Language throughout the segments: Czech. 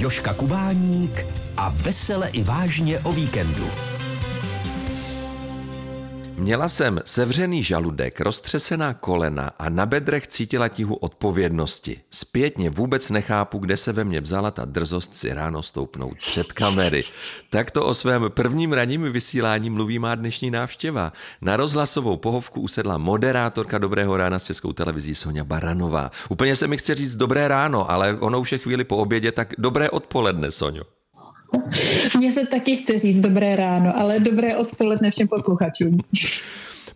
Joška Kubáník a vesele i vážně o víkendu. Měla jsem sevřený žaludek, roztřesená kolena a na bedrech cítila tíhu odpovědnosti. Zpětně vůbec nechápu, kde se ve mně vzala ta drzost si ráno stoupnout před kamery. Takto o svém prvním ranním vysílání mluví má dnešní návštěva. Na rozhlasovou pohovku usedla moderátorka Dobrého rána s Českou televizí Sonja Baranová. Úplně se mi chce říct dobré ráno, ale ono už je chvíli po obědě, tak dobré odpoledne, Sonjo. Mně se taky chce říct dobré ráno, ale dobré odpoledne všem posluchačům.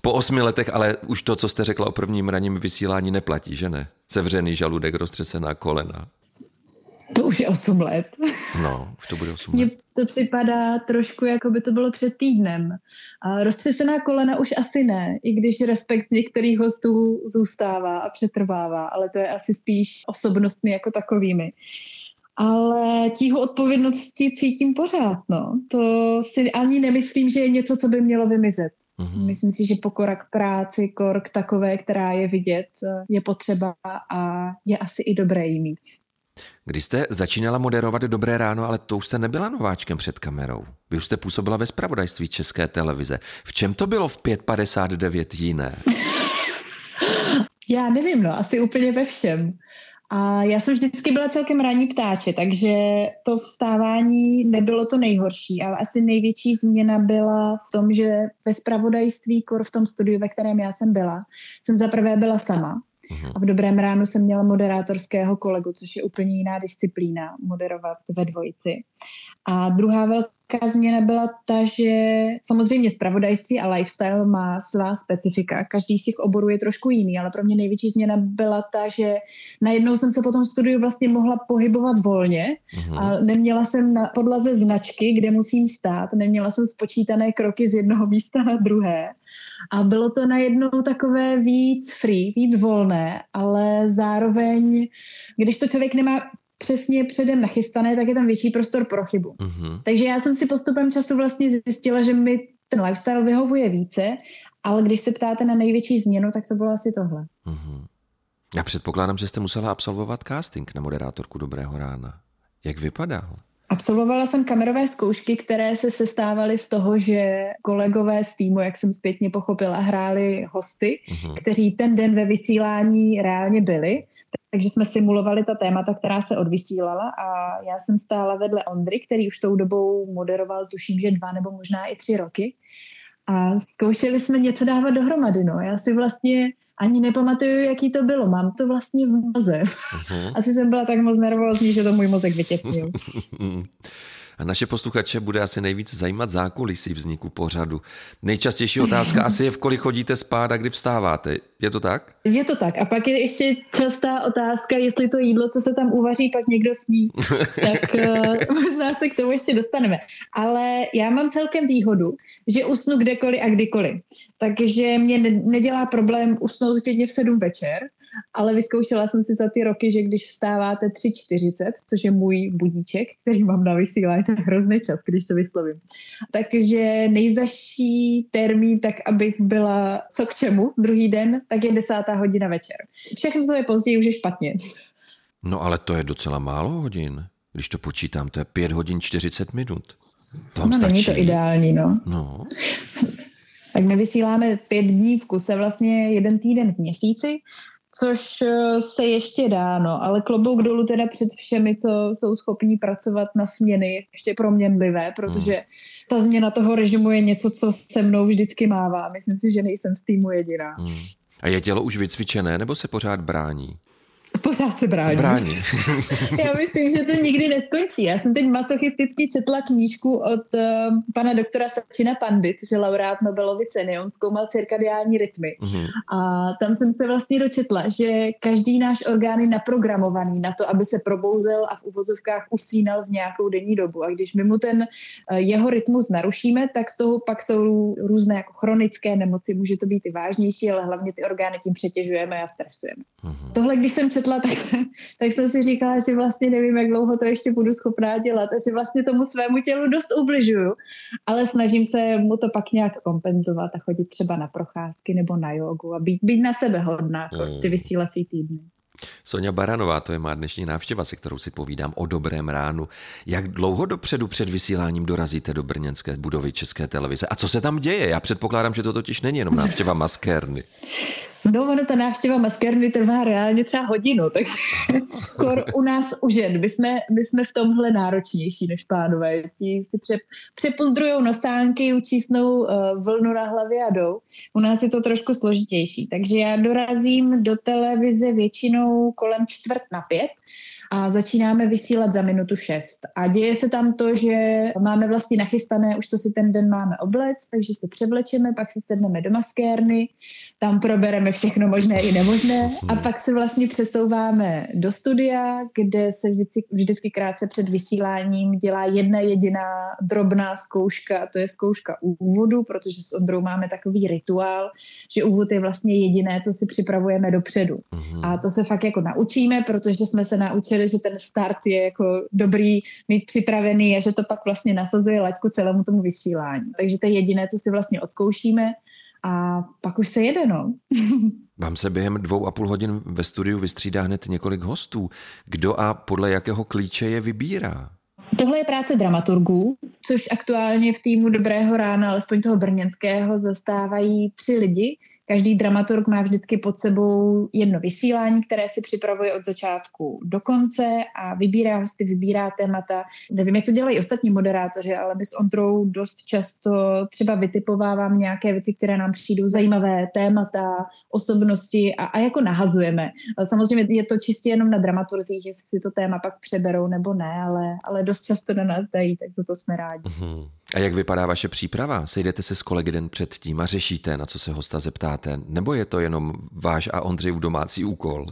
Po osmi letech, ale už to, co jste řekla o prvním ranním vysílání, neplatí, že ne? Sevřený žaludek, roztřesená kolena. To už je 8 let. No, už to bude 8 Mně let. to připadá trošku, jako by to bylo před týdnem. A roztřesená kolena už asi ne, i když respekt některých hostů zůstává a přetrvává, ale to je asi spíš osobnostmi jako takovými. Ale tíhu odpovědnosti cítím pořád, no. To si ani nemyslím, že je něco, co by mělo vymizet. Mhm. Myslím si, že pokora k práci, kork takové, která je vidět, je potřeba a je asi i dobré jí mít. Když jste začínala moderovat Dobré ráno, ale to už jste nebyla nováčkem před kamerou. Vy už jste působila ve spravodajství České televize. V čem to bylo v 5.59 jiné? Já nevím, no, asi úplně ve všem. A já jsem vždycky byla celkem ranní ptáče, takže to vstávání nebylo to nejhorší, ale asi největší změna byla v tom, že ve spravodajství, kor v tom studiu, ve kterém já jsem byla, jsem zaprvé byla sama. A v dobrém ránu jsem měla moderátorského kolegu, což je úplně jiná disciplína, moderovat ve dvojici. A druhá velká změna byla ta, že samozřejmě spravodajství a lifestyle má svá specifika. Každý z těch oborů je trošku jiný, ale pro mě největší změna byla ta, že najednou jsem se po tom studiu vlastně mohla pohybovat volně a neměla jsem na podlaze značky, kde musím stát, neměla jsem spočítané kroky z jednoho místa na druhé. A bylo to najednou takové víc free, víc volné, ale zároveň, když to člověk nemá přesně předem nachystané, tak je tam větší prostor pro chybu. Mhm. Takže já jsem si postupem času vlastně zjistila, že mi ten lifestyle vyhovuje více, ale když se ptáte na největší změnu, tak to bylo asi tohle. Mhm. Já předpokládám, že jste musela absolvovat casting na moderátorku Dobrého rána. Jak vypadal? Absolvovala jsem kamerové zkoušky, které se sestávaly z toho, že kolegové z týmu, jak jsem zpětně pochopila, hráli hosty, Mhm. kteří ten den ve vysílání reálně byli. Takže jsme simulovali ta témata, která se odvysílala a já jsem stála vedle Ondry, který už tou dobou moderoval, tuším, že dva nebo možná i tři roky. A zkoušeli jsme něco dávat dohromady. No. Já si vlastně ani nepamatuju, jaký to bylo. Mám to vlastně v moze. Mhm. Asi jsem byla tak moc nervózní, že to můj mozek vytěsnil. A naše posluchače bude asi nejvíc zajímat zákulisí vzniku pořadu. Nejčastější otázka asi je, v kolik chodíte spát a kdy vstáváte. Je to tak? Je to tak. A pak je ještě častá otázka, jestli to jídlo, co se tam uvaří, pak někdo sní. tak uh, možná se k tomu ještě dostaneme. Ale já mám celkem výhodu, že usnu kdekoliv a kdykoliv. Takže mě ne- nedělá problém usnout klidně v 7 večer, ale vyzkoušela jsem si za ty roky, že když vstáváte 3.40, což je můj budíček, který mám na vysílání, to je hrozný čas, když to vyslovím. Takže nejzaší termín, tak abych byla co k čemu druhý den, tak je desátá hodina večer. Všechno, co je později, už je špatně. No ale to je docela málo hodin. Když to počítám, to je 5 hodin 40 minut. To vám No stačí? není to ideální, no. No, Tak my vysíláme pět dní v kuse, vlastně jeden týden v měsíci, což eh, se ještě dá, no, ale klobouk dolů teda před všemi, co jsou schopní pracovat na směny, ještě proměnlivé, protože ta změna toho režimu je něco, co se mnou vždycky mává. Myslím si, že nejsem z týmu jediná. hmm. A je tělo už vycvičené, nebo se pořád brání? Pořád se brání. Brání. Já myslím, že to nikdy neskončí. Já jsem teď masochisticky četla knížku od uh, pana doktora Sačina Pandy, což je laureát Nobelovy ceny. On zkoumal cirkadiální rytmy. Mhm. A tam jsem se vlastně dočetla, že každý náš orgán je naprogramovaný na to, aby se probouzel a v uvozovkách usínal v nějakou denní dobu. A když my mu ten eh, jeho rytmus narušíme, tak z toho pak jsou různé jako chronické nemoci. Může to být i vážnější, ale hlavně ty orgány tím přetěžujeme a stresujeme. Mhm. Tohle, když jsem četla, tak, tak jsem si říkala, že vlastně nevím, jak dlouho to ještě budu schopná dělat a že vlastně tomu svému tělu dost ubližuju, ale snažím se mu to pak nějak kompenzovat a chodit třeba na procházky nebo na jogu a být, být na sebe hodná, jako Mm. ty vysílací týdny. Sonja Baranová, to je má dnešní návštěva, se kterou si povídám o dobrém ránu. Jak dlouho dopředu před vysíláním dorazíte do brněnské budovy České televize? A co se tam děje? Já předpokládám, že to totiž není jenom návštěva maskérny. No, ono ta návštěva maskérny trvá reálně třeba hodinu, takže skoro u nás u žen. My jsme, my jsme v tomhle náročnější než pánové. Ti si pře, přepozdrujou nosánky, učísnou uh, vlnu na hlavě a jdou. U nás je to trošku složitější, takže já dorazím do televize většinou kolem čtvrt na pět a začínáme vysílat za minutu šest. A děje se tam to, že máme vlastně nachystané už co si ten den máme oblec, takže se převlečeme, pak si sedneme do maskérny, tam probereme všechno možné i nemožné a hmm. pak se vlastně přesouváme do studia, kde se vždycky, vždycky krátce před vysíláním dělá jedna jediná drobná zkouška, to je zkouška úvodu, protože s Ondrou máme takový rituál, že úvod je vlastně jediné, co si připravujeme dopředu. Hmm. A to se fakt jako naučíme, protože jsme se naučili, že ten start je jako dobrý mít připravený a že to pak vlastně nasazuje laťku celému tomu vysílání. Takže to je jediné, co si vlastně odzkoušíme a pak už se jede, no. Vám se během dvou a půl hodin ve studiu vystřídá hned několik hostů. Kdo a podle jakého klíče je vybírá? Tohle je práce dramaturgů, což aktuálně v týmu Dobrého rána, alespoň toho brněnského, zastávají tři lidi, Každý dramaturg má vždycky pod sebou jedno vysílání, které si připravuje od začátku do konce a vybírá hosty, vybírá témata. Nevím, jak to dělají ostatní moderátoři, ale my s Ondrou dost často třeba vytipovávám nějaké věci, které nám přijdou zajímavé, témata, osobnosti a, a jako nahazujeme. Samozřejmě je to čistě jenom na dramaturzích, že si to téma pak přeberou nebo ne, ale, ale dost často na nás dají, tak to, to jsme rádi. Uh-huh. A jak vypadá vaše příprava? Sejdete se s kolegy den předtím a řešíte, na co se hosta zeptáte? Nebo je to jenom váš a Ondřejův domácí úkol?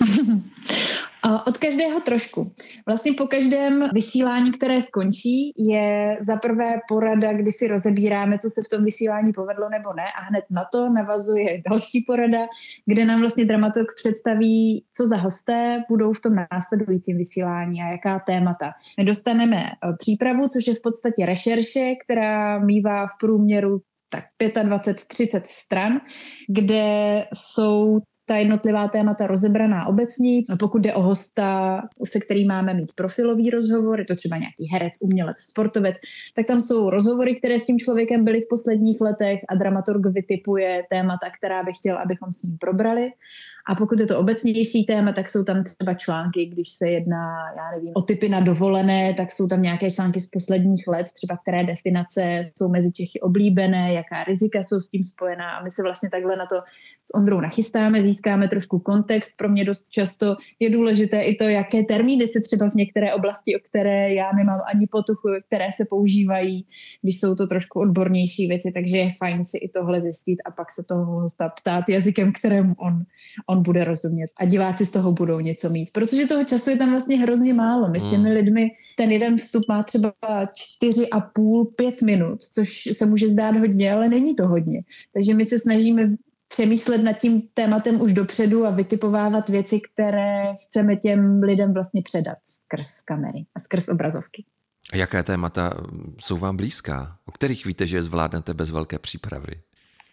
Od každého trošku. Vlastně po každém vysílání, které skončí, je za prvé porada, kdy si rozebíráme, co se v tom vysílání povedlo nebo ne a hned na to navazuje další porada, kde nám vlastně dramaturg představí, co za hosté budou v tom následujícím vysílání a jaká témata. My dostaneme eh, přípravu, což je v podstatě rešerše, která mývá v průměru tak 25-30 stran, kde jsou ta jednotlivá témata rozebraná obecně. Pokud jde o hosta, se kterým máme mít profilový rozhovor, je to třeba nějaký herec, umělec, sportovec, tak tam jsou rozhovory, které s tím člověkem byly v posledních letech a dramaturg vytipuje témata, která by chtěl, abychom s ním probrali. A pokud je to obecnější téma, tak jsou tam třeba články, když se jedná, já nevím, o typy na dovolené, tak jsou tam nějaké články z posledních let, třeba které destinace jsou mezi Čechy oblíbené, jaká rizika jsou s tím spojená. A my se vlastně takhle na to s Ondrou nachystáme, získáme trošku kontext. Pro mě dost často je důležité i to, jaké termíny se třeba v některé oblasti, o které já nemám ani potuchu, které se používají, když jsou to trošku odbornější věci, takže je fajn si i tohle zjistit a pak se toho hosta ptát jazykem, kterému on, on bude rozumět a diváci z toho budou něco mít. Protože toho času je tam vlastně hrozně málo. My s těmi hmm. lidmi, ten jeden vstup má třeba čtyři a půl, pět minut, což se může zdát hodně, ale není to hodně. Takže my se snažíme přemýšlet nad tím tématem už dopředu a vytipovávat věci, které chceme těm lidem vlastně předat skrz kamery a skrz obrazovky. A jaké témata jsou vám blízká? O kterých víte, že je zvládnete bez velké přípravy?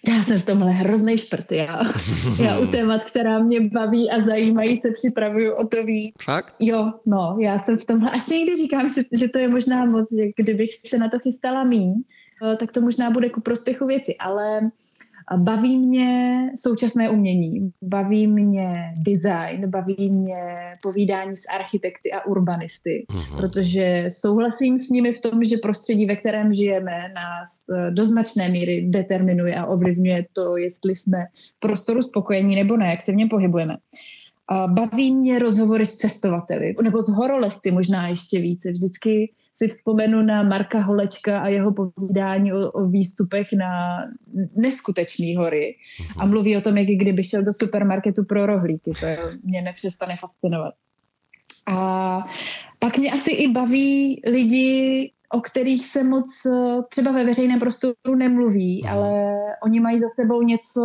Já jsem v tomhle hrozný šprt. Já, já u témat, která mě baví a zajímají, se připravuju o to víc. Fakt? Jo, no, já jsem v tomhle. Asi někdy říkám, že, že to je možná moc, že kdybych se na to chystala míň, eh, tak to možná bude ku prospěchu věci, ale Baví mě současné umění, baví mě design, baví mě povídání s architekty a urbanisty, uh-huh. protože souhlasím s nimi v tom, že prostředí, ve kterém žijeme, nás eh, do značné míry determinuje a ovlivňuje to, jestli jsme v prostoru spokojení nebo ne, jak se v něm pohybujeme. Baví mě rozhovory s cestovateli, nebo s horolezci možná ještě více. Vždycky si vzpomenu na Marka Holečka a jeho povídání o, o výstupech na neskutečné hory a mhm. mluví o tom, jak kdyby šel do supermarketu pro rohlíky. To mě nepřestane fascinovat. A pak mě asi i baví lidi, o kterých se moc eh, třeba ve veřejném prostoru nemluví, mm. ale oni mají za sebou něco,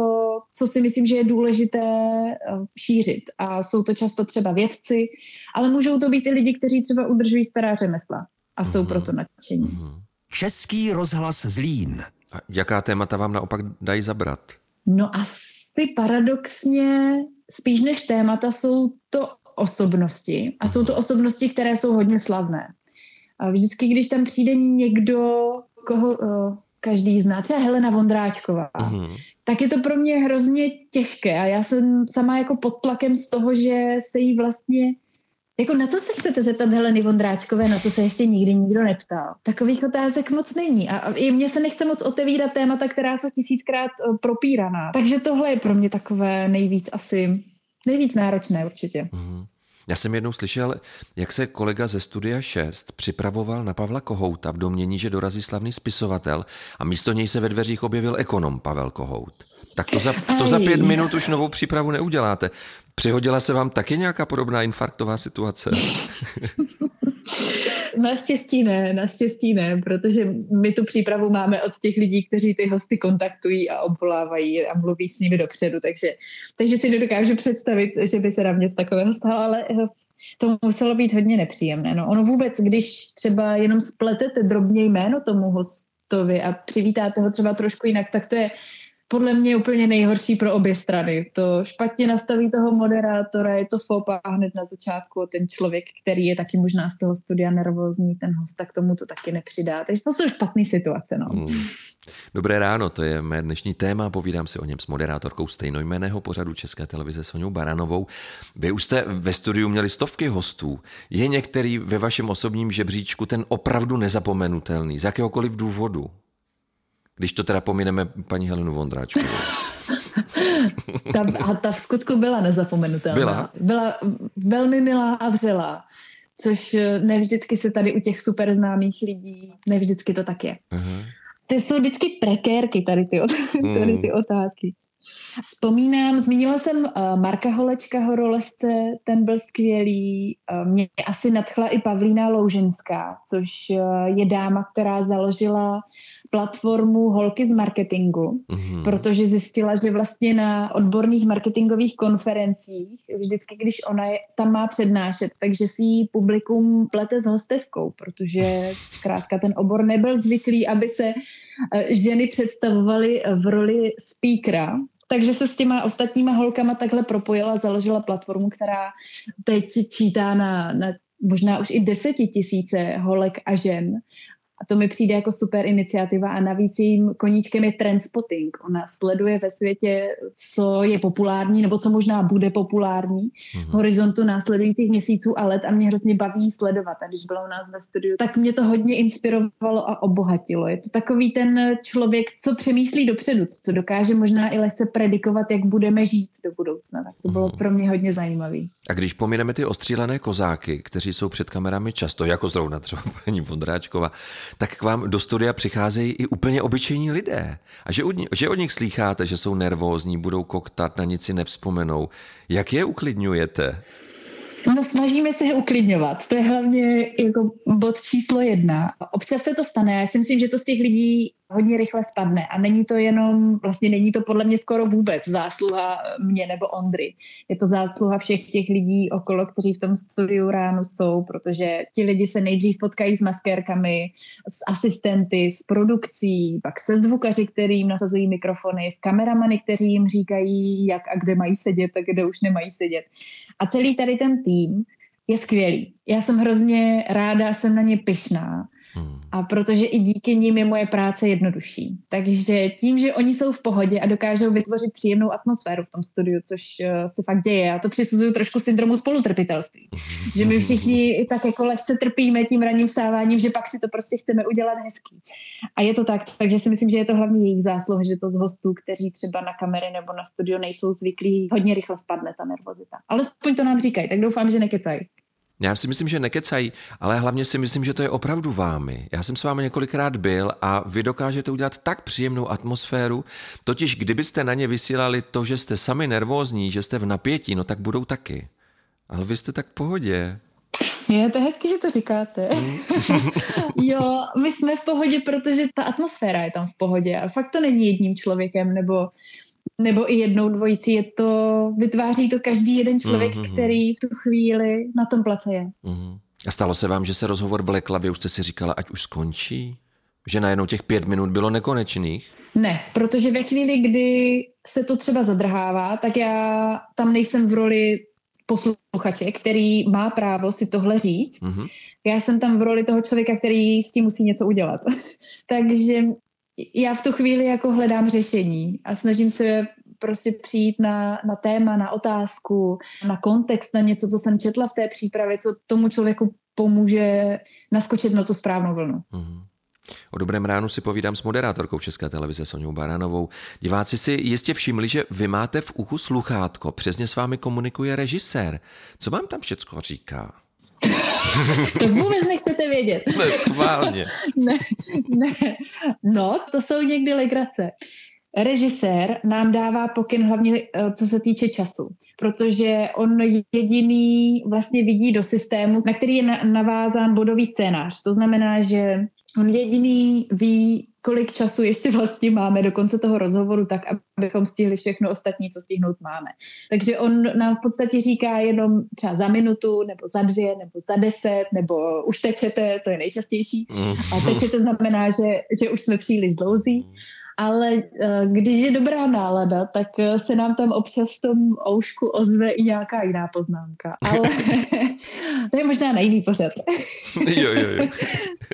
co si myslím, že je důležité eh, šířit. A jsou to často třeba vědci, ale můžou to být i lidi, kteří třeba udržují stará řemesla a jsou mhm. proto nadšení. Mm. Český rozhlas Zlín. A jaká témata vám naopak dají zabrat? No asi paradoxně spíš než témata jsou to osobnosti a jsou to osobnosti, které jsou hodně slavné. A vždycky, když tam přijde někdo, koho uh, každý zná, třeba Helena Vondráčková, uh-huh. tak je to pro mě hrozně těžké a já jsem sama jako pod tlakem z toho, že se jí vlastně jako na co se chcete zeptat Heleny Vondráčkové, na to se ještě nikdy nikdo neptal. Takových otázek moc není. A i mně se nechce moc otevírat témata, která jsou tisíckrát eh, propíraná. Takže tohle je pro mě takové nejvíc asi, nejvíc náročné určitě. Mm-hmm. Já jsem jednou slyšel, jak se kolega ze Studia 6 připravoval na Pavla Kohouta v domění, že dorazí slavný spisovatel a místo něj se ve dveřích objevil ekonom Pavel Kohout. Tak to za, to za pět minut už novou přípravu neuděláte. Přihodila se vám taky nějaká podobná infarktová situace? Naštěstí ne, naštěstí ne, protože my tu přípravu máme od těch lidí, kteří ty hosty kontaktují a obvolávají a mluví s nimi dopředu, takže, takže si nedokážu představit, že by se nám něco takového stalo, ale eh, to muselo být hodně nepříjemné. No, ono vůbec, když třeba jenom spletete drobně jméno tomu hostovi a přivítáte ho třeba trošku jinak, tak to je podle mě úplně nejhorší pro obě strany. To špatně nastaví toho moderátora, je to fopa hned na začátku ten člověk, který je taky možná z toho studia nervózní, ten host, tak tomu to taky nepřidá. Takže to jsou špatné situace. No. Hmm. Dobré ráno, to je mé dnešní téma. Povídám si o něm s moderátorkou stejnojmeného pořadu České televize Soňou Baranovou. Vy už jste ve studiu měli stovky hostů. Je některý ve vašem osobním žebříčku ten opravdu nezapomenutelný, z jakéhokoliv důvodu? Když to teda pomineme paní Helenu Vondráčkovou. ta, a ta v skutku byla nezapomenutelná. Byla? Byla velmi milá a vřelá, což eh, ne vždycky se tady u těch super známých lidí, ne vždycky to tak je. Uh-huh. To jsou vždycky prekérky tady ty, tady ty hmm. otázky. Vzpomínám, zmínila jsem uh, Marka Holečka Horoleste, ten byl skvělý. Uh, mě asi nadchla i Pavlína Louženská, což uh, je dáma, která založila platformu Holky z marketingu, mm-hmm. protože zjistila, že vlastně na odborných marketingových konferencích, vždycky, když ona je, tam má přednášet, takže si jí publikum plete s hosteskou, protože zkrátka ten obor nebyl zvyklý, aby se ženy představovaly v roli speakera, takže se s těma ostatníma holkama takhle propojila, založila platformu, která teď čítá na, na možná už i desetitisíce holek a žen a to mi přijde jako super iniciativa a navíc jím koníčkem je trendspotting. Ona sleduje ve světě, co je populární nebo co možná bude populární mm-hmm. horizontu následujících měsíců a let a mě hrozně baví sledovat. A když byla u nás ve studiu, tak mě to hodně inspirovalo a obohatilo. Je to takový ten člověk, co přemýšlí dopředu, co dokáže možná i lehce predikovat, jak budeme žít do budoucna. Tak to bylo mm-hmm. pro mě hodně zajímavé. A když pomineme ty ostřílené kozáky, kteří jsou před kamerami často, jako zrovna třeba paní Vondráčková, tak k vám do studia přicházejí i úplně obyčejní lidé. A že od, že od nich slýcháte, že jsou nervózní, budou koktat, na nic si nevzpomenou. Jak je uklidňujete? No snažíme se je uklidňovat. To je hlavně jako bod číslo jedna. Občas se to stane. Já si myslím, že to z těch lidí hodně rychle spadne. A není to jenom, vlastně není to podle mě skoro vůbec zásluha mě nebo Ondry. Je to zásluha všech těch lidí okolo, kteří v tom studiu ráno jsou, protože ti lidi se nejdřív potkají s maskérkami, s asistenty, s produkcí, pak se zvukaři, kterým nasazují mikrofony, s kameramany, kteří jim říkají, jak a kde mají sedět a kde už nemají sedět. A celý tady ten tým je skvělý. Já jsem hrozně ráda, jsem na ně pyšná Hmm. A protože i díky ním je moje práce jednodušší. Takže tím, že oni jsou v pohodě a dokážou vytvořit příjemnou atmosféru v tom studiu, což uh, se fakt děje. Já to přisuzuju trošku syndromu spolutrpitelství. že my všichni tak jako lehce trpíme tím ranním vstáváním, že pak si to prostě chceme udělat hezký. A je to tak, takže si myslím, že je to hlavně jejich zásluha, že to z hostů, kteří třeba na kamery nebo na studio nejsou zvyklí, hodně rychle spadne ta nervozita. Ale aspoň to nám říkají, tak doufám, že neketají. Já si myslím, že nekecají, ale hlavně si myslím, že to je opravdu vámi. Já jsem s vámi několikrát byl a vy dokážete udělat tak příjemnou atmosféru, totiž kdybyste na ně vysílali to, že jste sami nervózní, že jste v napětí, no tak budou taky. Ale vy jste tak v pohodě. Je to hezky, že to říkáte. Jo, my jsme v pohodě, protože ta atmosféra je tam v pohodě a fakt to není jedním člověkem nebo nebo i jednou dvojici, je to, vytváří to každý jeden člověk, mm-hmm. který v tu chvíli na tom place je. Mm-hmm. A stalo se vám, že se rozhovor vlekla, vy už jste si říkala, ať už skončí? Že najednou těch pět minut bylo nekonečných? Ne, protože ve chvíli, kdy se to třeba zadrhává, tak já tam nejsem v roli posluchače, který má právo si tohle říct. Mm-hmm. Já jsem tam v roli toho člověka, který s tím musí něco udělat. Takže já v tu chvíli jako hledám řešení a snažím se prostě přijít na, na téma, na otázku, na kontext, na něco, co jsem četla v té přípravě, co tomu člověku pomůže naskočit na tu správnou vlnu. Mm-hmm. O dobrém ránu si povídám s moderátorkou České televize Soňou Baranovou. Diváci si jistě všimli, že vy máte v uchu sluchátko, přesně s vámi komunikuje režisér. Co vám tam všecko říká? to vůbec nechcete vědět. Ne, schválně. ne, ne. No, to jsou někdy legrace. Režisér nám dává pokyn hlavně eh, co se týče času, protože on jediný vlastně vidí do systému, na který je navázán bodový scénář. To znamená, že on jediný ví, kolik času ještě vlastně máme do konce toho rozhovoru, tak abychom stihli všechno ostatní, co stihnout máme. Takže on nám v podstatě říká jenom třeba za minutu, nebo za dvě, nebo za deset, nebo už tečete, to je nejčastější. A tečete znamená, že, že už jsme příliš dlouzí. Ale eh, když je dobrá nálada, tak eh, se nám tam občas v tom oušku ozve i nějaká jiná poznámka. Ale to je možná na jiný pořad. jo, jo, jo.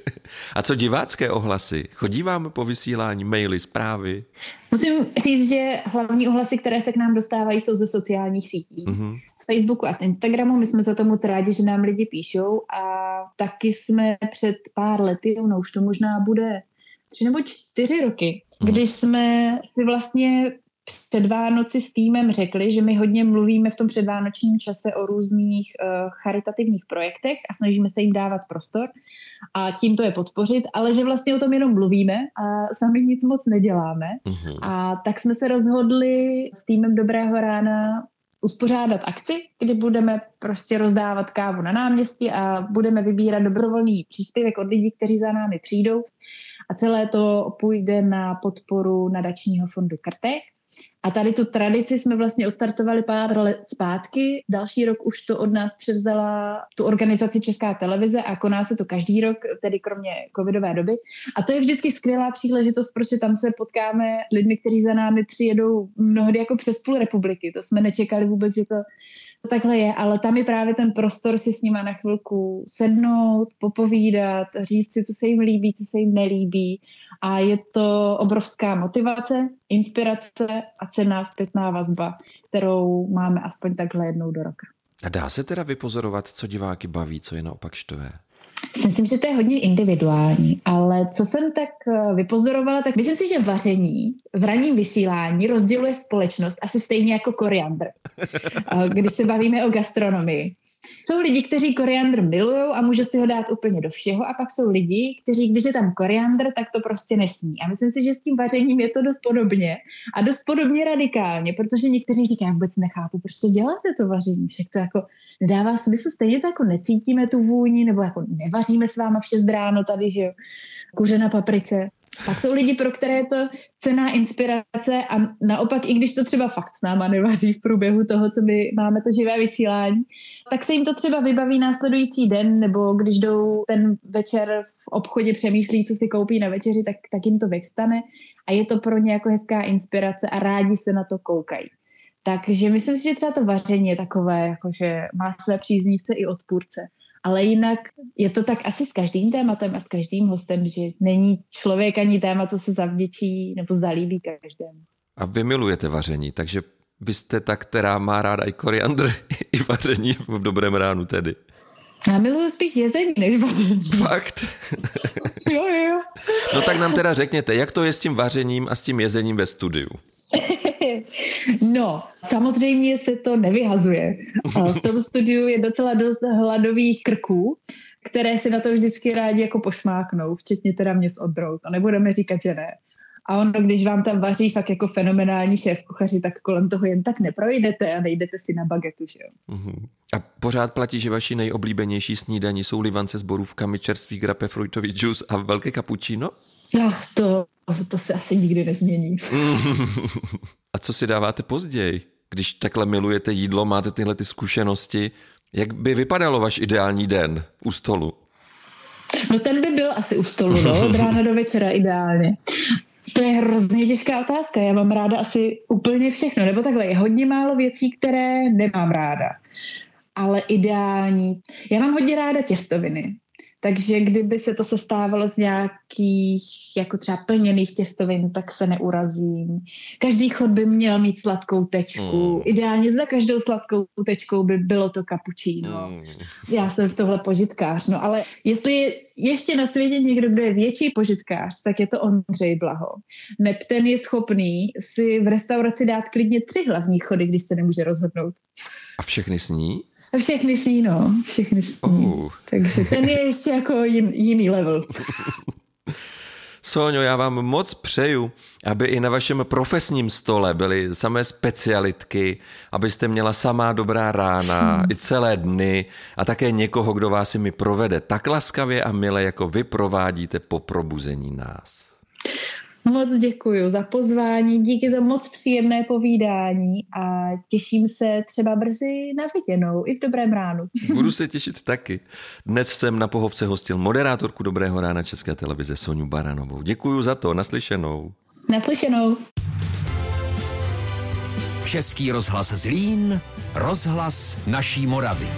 A co divácké ohlasy? Chodí vám po vysílání maily, zprávy? Musím říct, že hlavní ohlasy, které se k nám dostávají, jsou ze sociálních sítí. Mm-hmm. Z Facebooku a z Instagramu. My jsme za to moc rádi, že nám lidi píšou a taky jsme před pár lety, no už to možná bude tři nebo čtyři roky, mm. kdy jsme si vlastně před Vánoci s týmem řekli, že my hodně mluvíme v tom předvánočním čase o různých uh, charitativních projektech a snažíme se jim dávat prostor a tím to je podpořit, ale že vlastně o tom jenom mluvíme a sami nic moc neděláme. Uh-huh. A tak jsme se rozhodli s týmem Dobrého rána uspořádat akci, kdy budeme prostě rozdávat kávu na náměstí a budeme vybírat dobrovolný příspěvek od lidí, kteří za námi přijdou. A celé to půjde na podporu nadačního fondu Krtech. A tady tu tradici jsme vlastně odstartovali pár let zpátky. Další rok už to od nás převzala tu organizaci Česká televize a koná se to každý rok, tedy kromě covidové doby. A to je vždycky skvělá příležitost, protože tam se potkáme s lidmi, kteří za námi přijedou mnohdy jako přes půl republiky. To jsme nečekali vůbec, že to, to takhle je, ale tam je právě ten prostor si s nima na chvilku sednout, popovídat, říct si, co se jim líbí, co se jim nelíbí. A je to obrovská motivace, inspirace a cená zpětná vazba, kterou máme aspoň takhle jednou do roka. A dá se teda vypozorovat, co diváky baví, co je naopak štve? Myslím, že to je hodně individuální, ale co jsem tak eh, vypozorovala, tak myslím si, že vaření v ranním vysílání rozděluje společnost asi stejně jako koriandr, eh, když se bavíme o gastronomii. Jsou lidi, kteří koriandr milují a může si ho dát úplně do všeho a pak jsou lidi, kteří, když je tam koriandr, tak to prostě nesmí. A myslím si, že s tím vařením je to dost podobně a dost podobně radikálně, protože někteří říkají, vůbec nechápu, proč to děláte to vaření, však to jako nedává smysl, stejně to jako necítíme tu vůni, nebo jako nevaříme s váma v 6 ráno tady, že jo, kuře na paprice. Pak jsou lidi, pro které je to cená inspirace a naopak, i když to třeba fakt s náma nevaří v průběhu toho, co my máme to živé vysílání, tak se jim to třeba vybaví následující den, nebo když jdou ten večer v obchodě přemýšlí, co si koupí na večeři, tak, tak jim to vystane a je to pro ně jako hezká inspirace a rádi se na to koukají. Takže myslím si, že třeba to vaření je takové, jakože má své příznivce i odpůrce. Ale jinak je to tak asi s každým tématem a s každým hostem, že není člověk ani téma, co se zavděčí nebo zalíbí každému. A vy milujete vaření, takže vy jste ta, která má ráda i koriandr, i vaření v dobrém ránu tedy. Já miluji spíš jezení než vaření. Fakt? jo, jo. No tak nám teda řekněte, jak to je s tím vařením a s tím jezením ve studiu? No, samozřejmě se to nevyhazuje. V tom studiu je docela dost hladových krků, které si na to vždycky rádi jako pošmáknou, včetně teda mě s Odrou. To nebudeme říkat, že ne. A ono, když vám tam vaří fakt jako fenomenální šéf kuchaři, tak kolem toho jen tak neprojdete a nejdete si na bagetu, že jo. Uh-huh. A pořád platí, že vaši nejoblíbenější snídaní jsou livance s borůvkami, čerstvý grape, fruitový džus a velké cappuccino? No, to, to se asi nikdy nezmění. A co si dáváte později? Když takhle milujete jídlo, máte tyhle ty zkušenosti, jak by vypadalo váš ideální den u stolu? No ten by byl asi u stolu, no, od rána do večera ideálně. To je hrozně těžká otázka. Já mám ráda asi úplně všechno. Nebo takhle, je hodně málo věcí, které nemám ráda. Ale ideální. Já mám hodně ráda těstoviny. Takže kdyby se to sestávalo z nějakých jako třeba plněných těstovin, tak se neurazím. Každý chod by měl mít sladkou tečku. Mm. Ideálně za každou sladkou tečkou by bylo to kapučíno. Mm. Já jsem z tohle požitkář. No ale jestli je ještě na světě někdo, kdo je větší požitkář, tak je to Ondřej Blaho. Neb ten je schopný si v restauraci dát klidně tři hlavní chody, když se nemůže rozhodnout. A všechny sní? Všechny sní, no. Všechny sní. Oh. Takže ten je ještě jako jin, jiný level. Soňo, já vám moc přeju, aby i na vašem profesním stole byly samé specialitky, abyste měla samá dobrá rána hmm. i celé dny a také někoho, kdo vás mi provede tak laskavě a mile, jako vy provádíte po probuzení nás. Moc děkuji za pozvání, díky za moc příjemné povídání a těším se třeba brzy na viděnou i v dobrém ránu. Budu se těšit taky. Dnes jsem na pohovce hostil moderátorku Dobrého rána České televize Soniu Baranovou. Děkuji za to, naslyšenou. Naslyšenou. Český rozhlas Zlín, rozhlas naší Moravy.